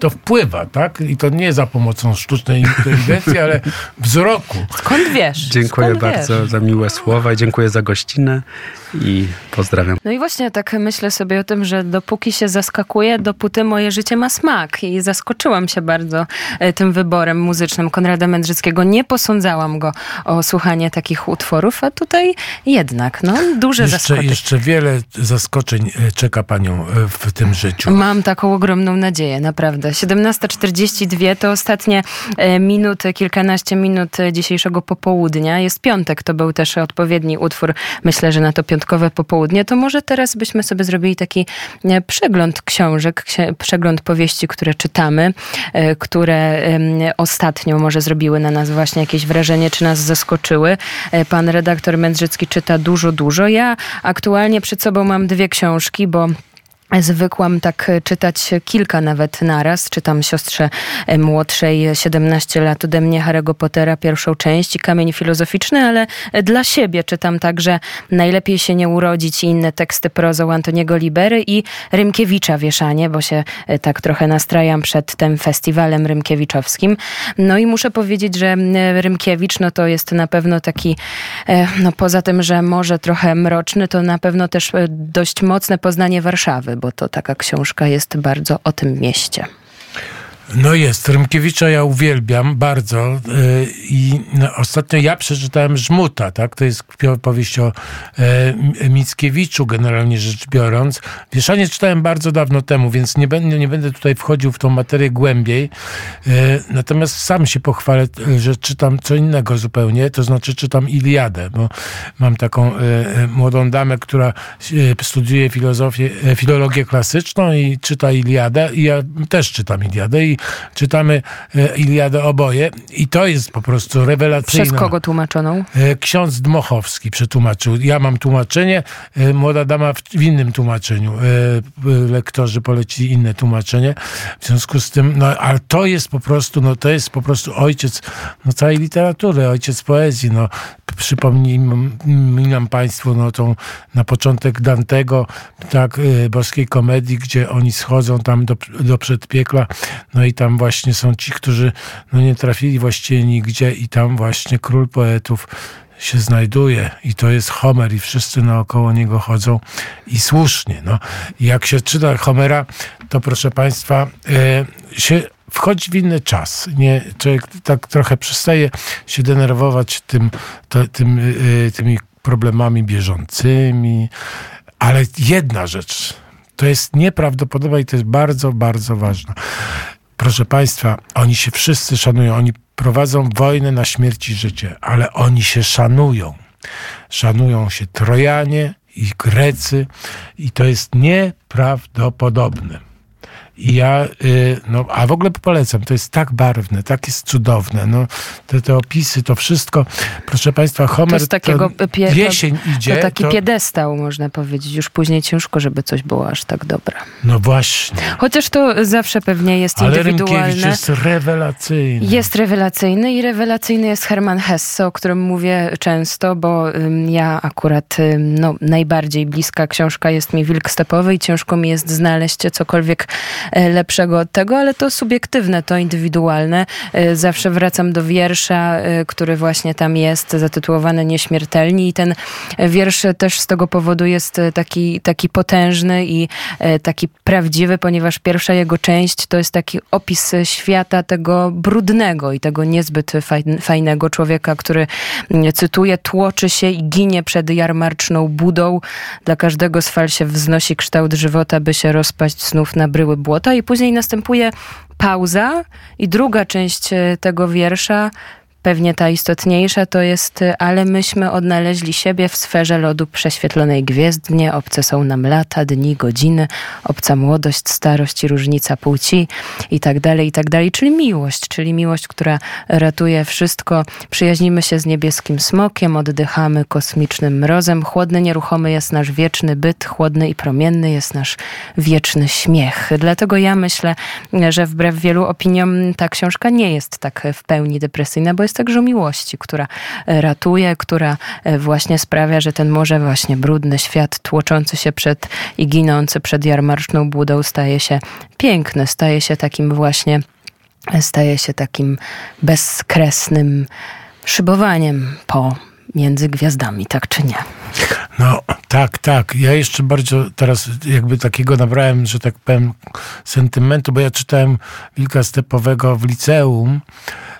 to wpływa, tak? I to nie za pomocą sztucznej inteligencji, ale wzroku. Skąd wiesz? Dziękuję Skąd bardzo wiesz? za miłe słowa i dziękuję za gościnę i pozdrawiam. No i właśnie tak myślę sobie o tym, że dopóki się zaskakuje, dopóty moje życie ma smak i zaskoczyłam się bardzo e, tym wyborem muzycznym Konrada Mędrzyckiego. Nie posądzałam go o słuchanie takich utworów, a tutaj jednak, no, duże jeszcze, zaskoczenie. Jeszcze wiele zaskoczeń czeka panią e, w tym życiu. Mam taką ogromną nadzieję, naprawdę. 17.42 to ostatnie minuty, kilkanaście minut dzisiejszego popołudnia. Jest piątek, to był też odpowiedni utwór, myślę, że na to piątkowe popołudnie, to może teraz byśmy sobie zrobili taki e, przegląd książek, przegląd powieści, które czytamy, e, które ostatnio może zrobiły na nas właśnie jakieś wrażenie, czy nas zaskoczyły. E, pan redaktor Mędrzycki czyta dużo, dużo. Ja aktualnie przed sobą mam dwie książki, bo Zwykłam tak czytać kilka nawet naraz. Czytam siostrze młodszej 17 lat ode mnie Harry'ego Pottera, pierwszą część i Kamień Filozoficzny, ale dla siebie czytam także Najlepiej się nie urodzić i inne teksty prozą Antoniego Libery i Rymkiewicza Wieszanie, bo się e, tak trochę nastrajam przed tym festiwalem rymkiewiczowskim. No i muszę powiedzieć, że Rymkiewicz no to jest na pewno taki, e, no poza tym, że może trochę mroczny, to na pewno też e, dość mocne poznanie Warszawy bo to taka książka jest bardzo o tym mieście. No jest, Rymkiewicza ja uwielbiam bardzo yy, i no, ostatnio ja przeczytałem Żmuta, tak? To jest powieść o e, Mickiewiczu generalnie rzecz biorąc. Wieszanie czytałem bardzo dawno temu, więc nie będę, nie będę tutaj wchodził w tą materię głębiej. Yy, natomiast sam się pochwalę, że czytam co innego zupełnie, to znaczy czytam Iliadę, bo mam taką młodą damę, która studiuje filozofię, filologię klasyczną i czyta Iliadę i ja też czytam Iliadę i czytamy e, Iliadę oboje i to jest po prostu rewelacyjne. Przez kogo tłumaczoną? E, ksiądz Dmochowski przetłumaczył. Ja mam tłumaczenie, e, młoda dama w innym tłumaczeniu. Lektorzy polecili inne tłumaczenie. W związku z tym, no, ale to jest po prostu, no to jest po prostu ojciec no, całej literatury, ojciec poezji. No, przypominam Państwu no, tą, na początek Dantego, tak, boskiej komedii, gdzie oni schodzą tam do, do przedpiekla, no i tam właśnie są ci, którzy no, nie trafili właściwie nigdzie i tam właśnie król poetów się znajduje i to jest Homer i wszyscy naokoło niego chodzą i słusznie. No. Jak się czyta Homera, to proszę Państwa, e, się wchodzi w inny czas. Nie, człowiek tak trochę przestaje się denerwować tym, to, tym, e, tymi problemami bieżącymi, ale jedna rzecz, to jest nieprawdopodobne i to jest bardzo, bardzo ważne. Proszę Państwa, oni się wszyscy szanują, oni prowadzą wojnę na śmierć i życie, ale oni się szanują. Szanują się Trojanie i Grecy i to jest nieprawdopodobne. I ja, y, no, a w ogóle polecam, to jest tak barwne, tak jest cudowne. No, te, te opisy, to wszystko. Proszę Państwa, Homer, to jest takiego to pie, jesień to, idzie. To taki to... piedestał, można powiedzieć. Już później ciężko, żeby coś było aż tak dobre. No właśnie. Chociaż to zawsze pewnie jest Ale indywidualne. jest rewelacyjny. Jest rewelacyjny i rewelacyjny jest Herman Hesse, o którym mówię często, bo ja akurat no, najbardziej bliska książka jest mi Wilk Stepowy i ciężko mi jest znaleźć cokolwiek lepszego od tego, ale to subiektywne, to indywidualne. E, zawsze wracam do wiersza, e, który właśnie tam jest, zatytułowany Nieśmiertelni i ten wiersz też z tego powodu jest taki, taki potężny i taki prawdziwy, ponieważ pierwsza jego część to jest taki opis świata tego brudnego i tego niezbyt fajnego człowieka, który, cytuję, tłoczy się i ginie przed jarmarczną budą. Dla każdego z fal się wznosi kształt żywota, by się rozpaść znów na bryły błota i później następuje pauza i druga część e, tego wiersza Pewnie ta istotniejsza to jest, ale myśmy odnaleźli siebie w sferze lodu prześwietlonej gwiezdnie, obce są nam lata, dni, godziny, obca młodość, starość różnica płci i tak dalej, i tak dalej. Czyli miłość, czyli miłość, która ratuje wszystko. Przyjaźnimy się z niebieskim smokiem, oddychamy kosmicznym mrozem. Chłodny, nieruchomy jest nasz wieczny byt, chłodny i promienny jest nasz wieczny śmiech. Dlatego ja myślę, że wbrew wielu opiniom ta książka nie jest tak w pełni depresyjna, bo jest także o miłości, która e, ratuje, która e, właśnie sprawia, że ten może właśnie brudny świat tłoczący się przed i ginący przed jarmarczną budą staje się piękny, staje się takim właśnie, e, staje się takim bezkresnym szybowaniem po między gwiazdami, tak czy nie? No tak, tak. Ja jeszcze bardzo teraz jakby takiego nabrałem, że tak powiem, sentymentu, bo ja czytałem Wilka Stepowego w liceum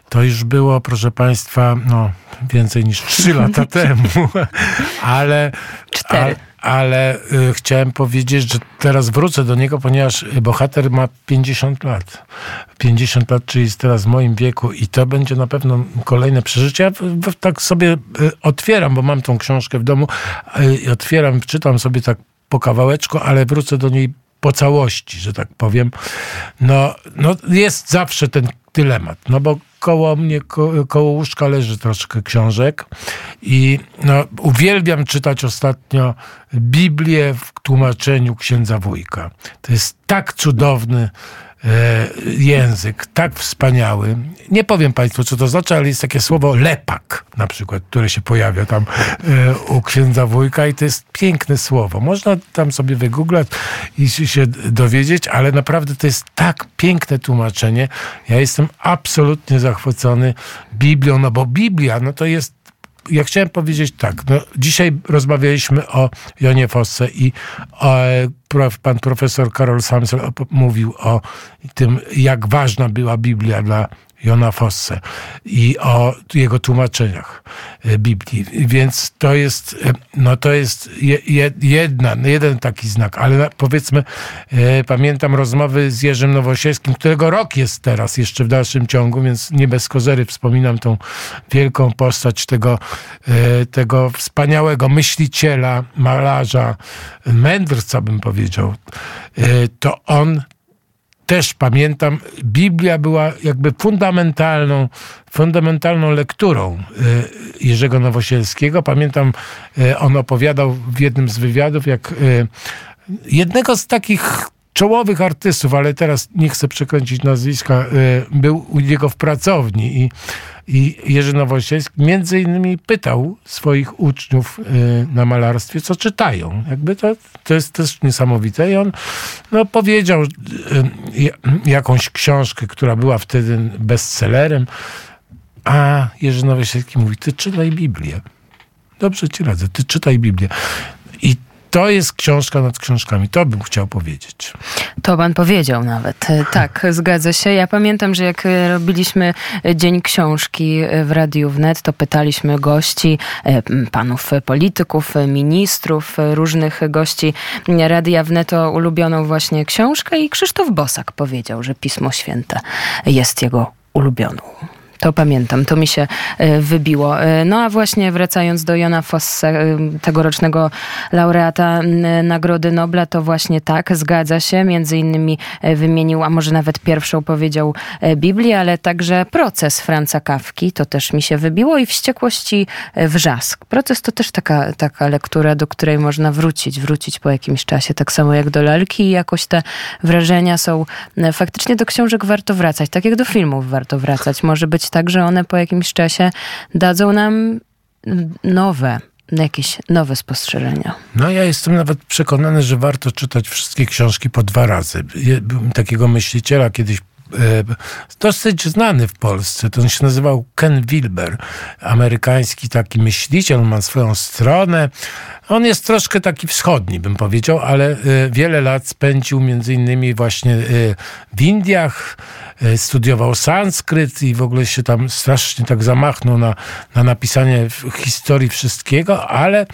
to już było, proszę Państwa, no, więcej niż trzy lata *laughs* temu, ale, ale y, chciałem powiedzieć, że teraz wrócę do niego, ponieważ bohater ma 50 lat. 50 lat, czyli jest teraz w moim wieku i to będzie na pewno kolejne przeżycie. Ja tak sobie y, otwieram, bo mam tą książkę w domu y, otwieram, czytam sobie tak po kawałeczku, ale wrócę do niej po całości, że tak powiem. No, no jest zawsze ten dylemat, no bo koło mnie, ko, koło łóżka leży troszkę książek i no, uwielbiam czytać ostatnio Biblię w tłumaczeniu księdza Wójka. To jest tak cudowny język tak wspaniały. Nie powiem Państwu, co to znaczy, ale jest takie słowo lepak na przykład, które się pojawia tam e, u księdza wujka i to jest piękne słowo. Można tam sobie wygooglać i się dowiedzieć, ale naprawdę to jest tak piękne tłumaczenie. Ja jestem absolutnie zachwycony Biblią, no bo Biblia, no to jest ja chciałem powiedzieć tak. No, dzisiaj rozmawialiśmy o Jonie Fosse i o, pan profesor Karol Samsel mówił o tym, jak ważna była Biblia dla Jona Fosse i o jego tłumaczeniach e, Biblii. Więc to jest, e, no to jest jedna, jeden taki znak, ale powiedzmy, e, pamiętam rozmowy z Jerzym Nowosielskim, którego rok jest teraz jeszcze w dalszym ciągu, więc nie bez kozery wspominam tą wielką postać tego, tego wspaniałego myśliciela, malarza, mędrca bym powiedział. To on też pamiętam, Biblia była jakby fundamentalną, fundamentalną lekturą e, Jerzego Nowosielskiego. Pamiętam, e, on opowiadał w jednym z wywiadów, jak e, jednego z takich czołowych artystów, ale teraz nie chcę przekręcić nazwiska, był u niego w pracowni i i Jerzy Nowosielski między innymi pytał swoich uczniów y, na malarstwie, co czytają. Jakby to, to jest też niesamowite. I on no, powiedział y, jakąś książkę, która była wtedy bestsellerem, a Jerzy Nowosielski mówi, ty czytaj Biblię. dobrze ci radzę, ty czytaj Biblię. To jest książka nad książkami. To bym chciał powiedzieć. To pan powiedział nawet. E, tak, zgadza się. Ja pamiętam, że jak e, robiliśmy Dzień Książki w Radiu Wnet, to pytaliśmy gości, e, panów polityków, ministrów, różnych gości Radia Wnet o ulubioną właśnie książkę i Krzysztof Bosak powiedział, że Pismo Święte jest jego ulubioną. To pamiętam, to mi się e, wybiło. E, no a właśnie wracając do Jona Fosse, e, tegorocznego laureata Nagrody Nobla, to właśnie tak, zgadza się. Między innymi wymienił, a może nawet pierwszą powiedział Biblię, ale także proces Franca Kawki, to też mi się wybiło i wściekłości wrzask. Proces to też taka, taka lektura, do której można wrócić, wrócić po jakimś czasie, tak samo jak do lalki i jakoś te wrażenia są, faktycznie do książek warto wracać, tak jak do filmów warto wracać. Może być tak, że one po jakimś czasie dadzą nam nowe, jakieś nowe spostrzeżenia. No ja jestem nawet przekonany, że warto czytać wszystkie książki po dwa razy. Takiego myśliciela kieś e, dosyć znany w Polsce. To on się nazywał Ken Wilber, amerykański taki myśliciel, on ma swoją stronę. On jest troszkę taki wschodni, bym powiedział, ale e, wiele lat spędził między innymi właśnie e, w Indiach, E, studiował sanskryt i w ogóle się tam strasznie tak zamachnął na, na napisanie historii wszystkiego, ale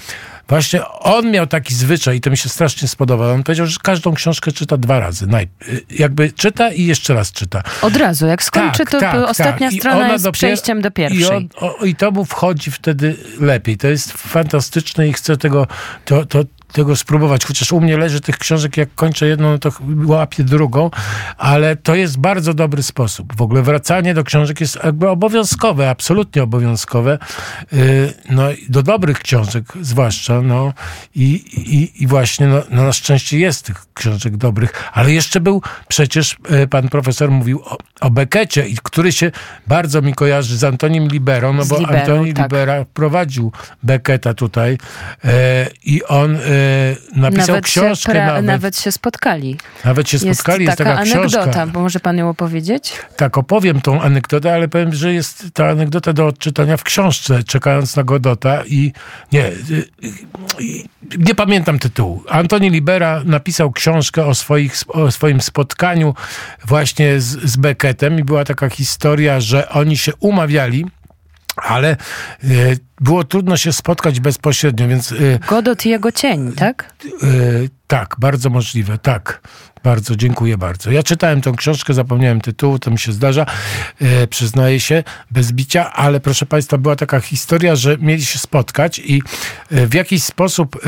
Właśnie on miał taki zwyczaj i to mi się strasznie spodobało. On powiedział, że każdą książkę czyta dwa razy. Naj, jakby czyta i jeszcze raz czyta. Od razu, jak skończy, tak, to tak, ostatnia tak. strona jest dopiero, przejściem do pierwszej. I, on, o, I to mu wchodzi wtedy lepiej. To jest fantastyczne i chcę tego, to, to, tego spróbować, chociaż u mnie leży tych książek, jak kończę jedną, no to łapię drugą, ale to jest bardzo dobry sposób. W ogóle wracanie do książek jest jakby obowiązkowe, absolutnie obowiązkowe. Y, no do dobrych książek zwłaszcza, no i, i, i właśnie no, no na szczęście jest tych książek dobrych, ale jeszcze był przecież, y, pan profesor mówił o, o Beckecie, który się bardzo mi kojarzy z Antonim Liberą, no bo Liberą, Antoni tak. Libera prowadził Becketa tutaj e, i on e, napisał nawet książkę. Pra, nawet, nawet się spotkali. Nawet się spotkali, jest, jest taka, taka anegdota, książka. bo może pan ją opowiedzieć? Tak, opowiem tą anegdotę, ale powiem, że jest ta anegdota do odczytania w książce, czekając na Godota i nie, nie pamiętam tytułu. Antoni Libera napisał książkę o, swoich, o swoim spotkaniu właśnie z, z Beckettem i była taka historia, że oni się umawiali ale e, było trudno się spotkać bezpośrednio, więc... E, Godot i jego cień, tak? E, tak, bardzo możliwe, tak. Bardzo, dziękuję bardzo. Ja czytałem tą książkę, zapomniałem tytułu, to mi się zdarza, przyznaję się, bez bicia, ale proszę Państwa, była taka historia, że mieli się spotkać i w jakiś sposób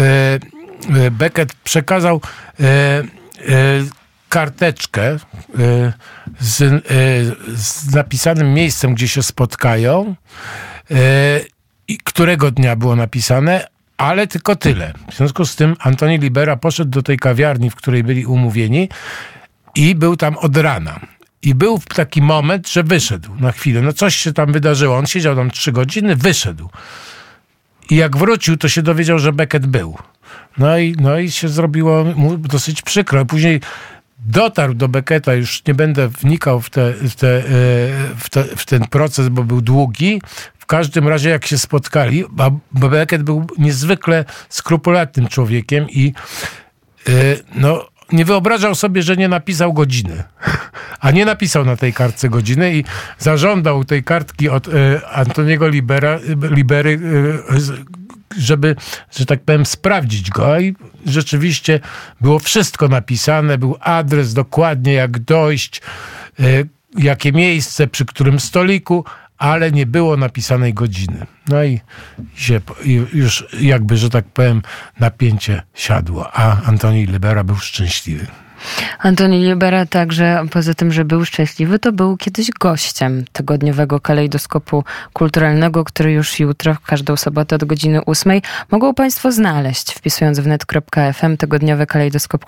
Beckett przekazał karteczkę z, z napisanym miejscem, gdzie się spotkają i którego dnia było napisane, ale tylko tyle. W związku z tym Antoni Libera poszedł do tej kawiarni, w której byli umówieni i był tam od rana. I był taki moment, że wyszedł na chwilę. No coś się tam wydarzyło. On siedział tam trzy godziny, wyszedł. I jak wrócił, to się dowiedział, że Beckett był. No i, no i się zrobiło mu dosyć przykro. Później dotarł do Becketa, już nie będę wnikał w, te, w, te, e, w, te, w ten proces, bo był długi. W każdym razie, jak się spotkali, bo Beckett był niezwykle skrupulatnym człowiekiem i e, no, nie wyobrażał sobie, że nie napisał godziny. A nie napisał na tej kartce godziny i zażądał tej kartki od e, Antoniego Libera, Libery, żeby, że tak powiem, sprawdzić go. I rzeczywiście było wszystko napisane, był adres dokładnie, jak dojść, e, jakie miejsce, przy którym stoliku, ale nie było napisanej godziny. No i się już jakby, że tak powiem, napięcie siadło, a Antoni Libera był szczęśliwy. Antoni Libera także, poza tym, że był szczęśliwy, to był kiedyś gościem tygodniowego kalejdoskopu kulturalnego, który już jutro, w każdą sobotę od godziny ósmej, mogą Państwo znaleźć, wpisując w net.fm tygodniowy kalejdoskop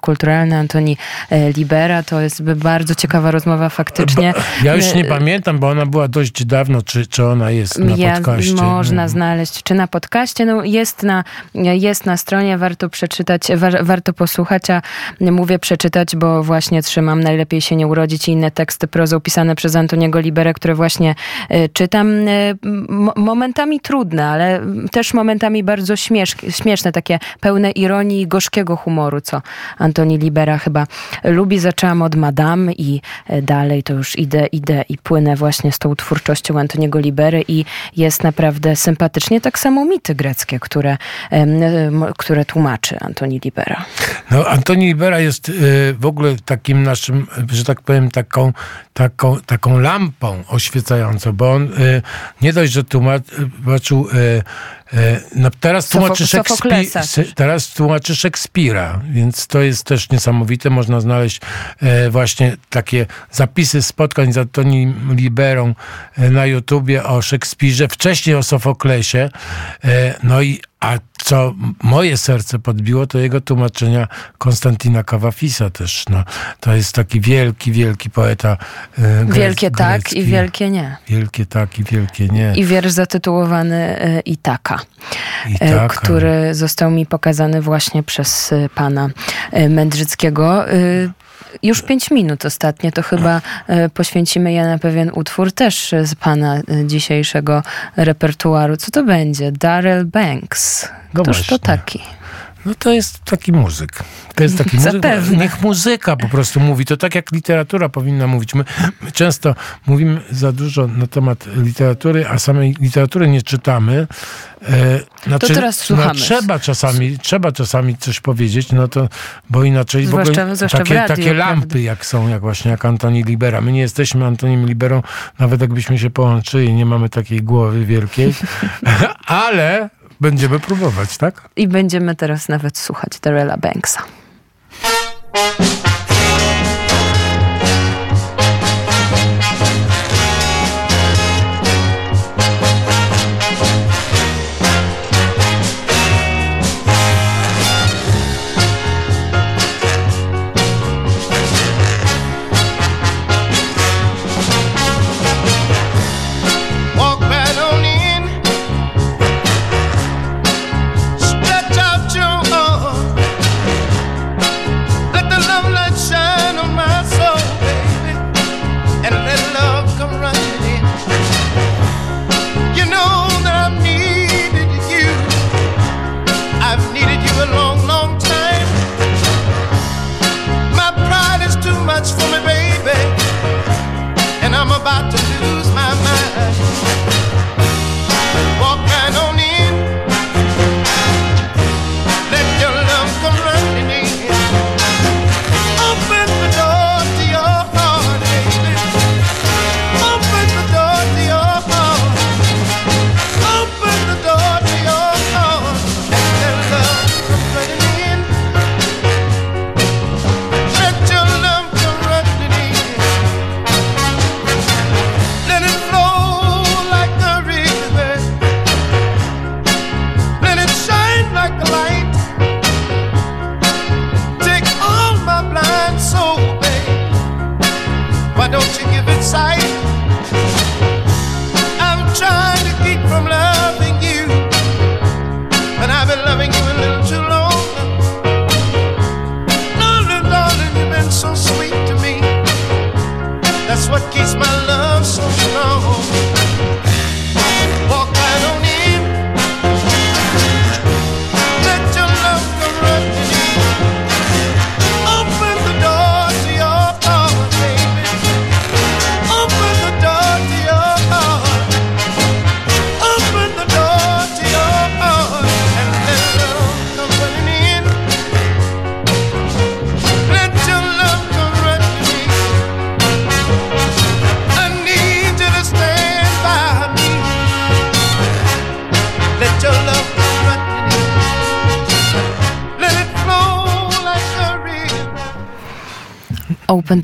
kulturalny Antoni e, Libera. To jest bardzo ciekawa rozmowa faktycznie. Ja już nie e, pamiętam, bo ona była dość dawno, czy, czy ona jest na ja, podcaście. Można znaleźć, czy na podcaście. No jest na, jest na stronie, warto przeczytać, warto posłuchać, a mówię Przeczytać, bo właśnie trzymam Najlepiej się nie urodzić i inne teksty prozą pisane przez Antoniego Liberę, które właśnie y, czytam. Y, momentami trudne, ale też momentami bardzo śmiesz, śmieszne, takie pełne ironii i gorzkiego humoru, co Antoni Libera chyba lubi. Zaczęłam od Madame i dalej to już idę, idę i płynę właśnie z tą twórczością Antoniego Libery i jest naprawdę sympatycznie. Tak samo mity greckie, które, które tłumaczy Antoni Libera. No, Antoni Libera jest y, w ogóle takim naszym, że tak powiem, taką, taką, taką lampą oświecającą, bo on y, nie dość, że tłumaczył y, no, teraz, tłumaczy teraz tłumaczy Szekspira, więc to jest też niesamowite. Można znaleźć właśnie takie zapisy spotkań z Antoni Liberą na YouTubie o Szekspirze, wcześniej o Sofoklesie. No i a co moje serce podbiło, to jego tłumaczenia Konstantina Kawafisa też. No, to jest taki wielki, wielki poeta e, Wielkie tak i wielkie nie. Wielkie tak i wielkie nie. I wiersz zatytułowany e, Itaka, Itaka. który został mi pokazany właśnie przez e, pana Mędrzyckiego. Już pięć minut ostatnie, to chyba e, poświęcimy je na pewien utwór też z pana e, dzisiejszego repertuaru. Co to będzie? Darrell Banks. No Któż to taki? No to jest taki muzyk. To jest taki muzyk. Niech muzyka po prostu mówi. To tak jak literatura powinna mówić. My, my, często mówimy za dużo na temat literatury, a samej literatury nie czytamy. E, znaczy, to teraz słuchamy. No, trzeba, czasami, trzeba czasami coś powiedzieć, no to, bo inaczej zwłaszcza, w ogóle takie, radiu, takie lampy jak są, jak właśnie jak Antoni Libera. My nie jesteśmy Antonim Liberą, nawet jakbyśmy się połączyli, nie mamy takiej głowy wielkiej, *laughs* ale Będziemy próbować, tak? I będziemy teraz nawet słuchać Darrella Banksa.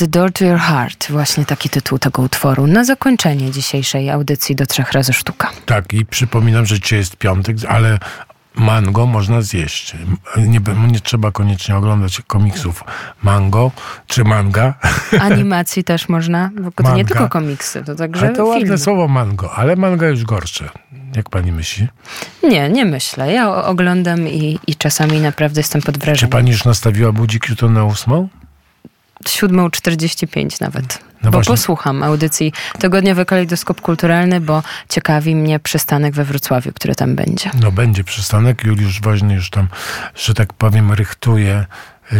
The Door to Your Heart. Właśnie taki tytuł tego utworu. Na zakończenie dzisiejszej audycji do trzech razy sztuka. Tak, i przypominam, że dzisiaj jest piątek, ale mango można zjeść. Nie, nie trzeba koniecznie oglądać komiksów mango czy manga. *laughs* Animacji też można, bo to nie tylko komiksy, to także ale to filmy. ładne słowo mango, ale manga już gorsze. Jak pani myśli? Nie, nie myślę. Ja oglądam i, i czasami naprawdę jestem pod wrażeniem. Czy pani już nastawiła budzik jutro na ósmą? 7.45 nawet. No bo właśnie. posłucham audycji Tygodniowy Kalejdoskop Kulturalny, bo ciekawi mnie przystanek we Wrocławiu, który tam będzie. No będzie przystanek. Juliusz Woźny już tam, że tak powiem, rychtuje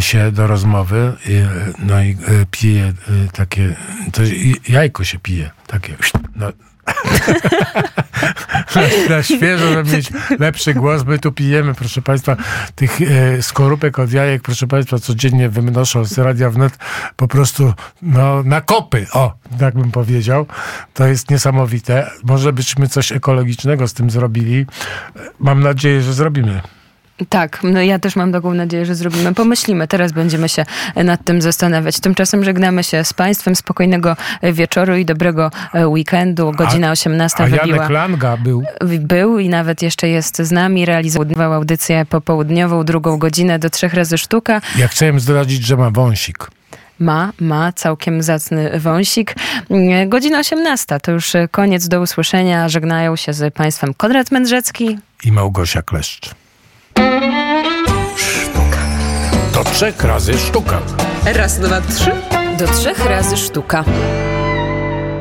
się do rozmowy. I, No i e, pije e, takie, to jajko się pije, takie. No. Na, świeżo, żeby mieć lepszy głos. My tu pijemy, proszę Państwa, tych e, skorupek od jajek, proszę Państwa, codziennie wymnoszą z Radia Wnet po prostu no, na kopy, o, tak bym powiedział. To jest niesamowite. Może byśmy coś ekologicznego z tym zrobili. Mam nadzieję, że zrobimy. Tak, no ja też mam taką nadzieję, że zrobimy. Pomyślimy, teraz będziemy się nad tym zastanawiać. Tymczasem żegnamy się z Państwem. Spokojnego wieczoru i dobrego e, weekendu. Godzina 18 A wybiła. Janek Langa był. Był i nawet jeszcze jest z nami. Realizował audycję popołudniową, drugą godzinę do trzech razy sztuka. Ja chciałem zdradzić, że ma wąsik. Ma, ma całkiem zacny wąsik. Godzina 18 to już koniec. Do usłyszenia. Żegnają się z Państwem Konrad Mędrzecki i Małgosia Kleszcz. Sztuka. Do trzech razy sztuka. Raz, dwa, trzy. Do trzech razy sztuka.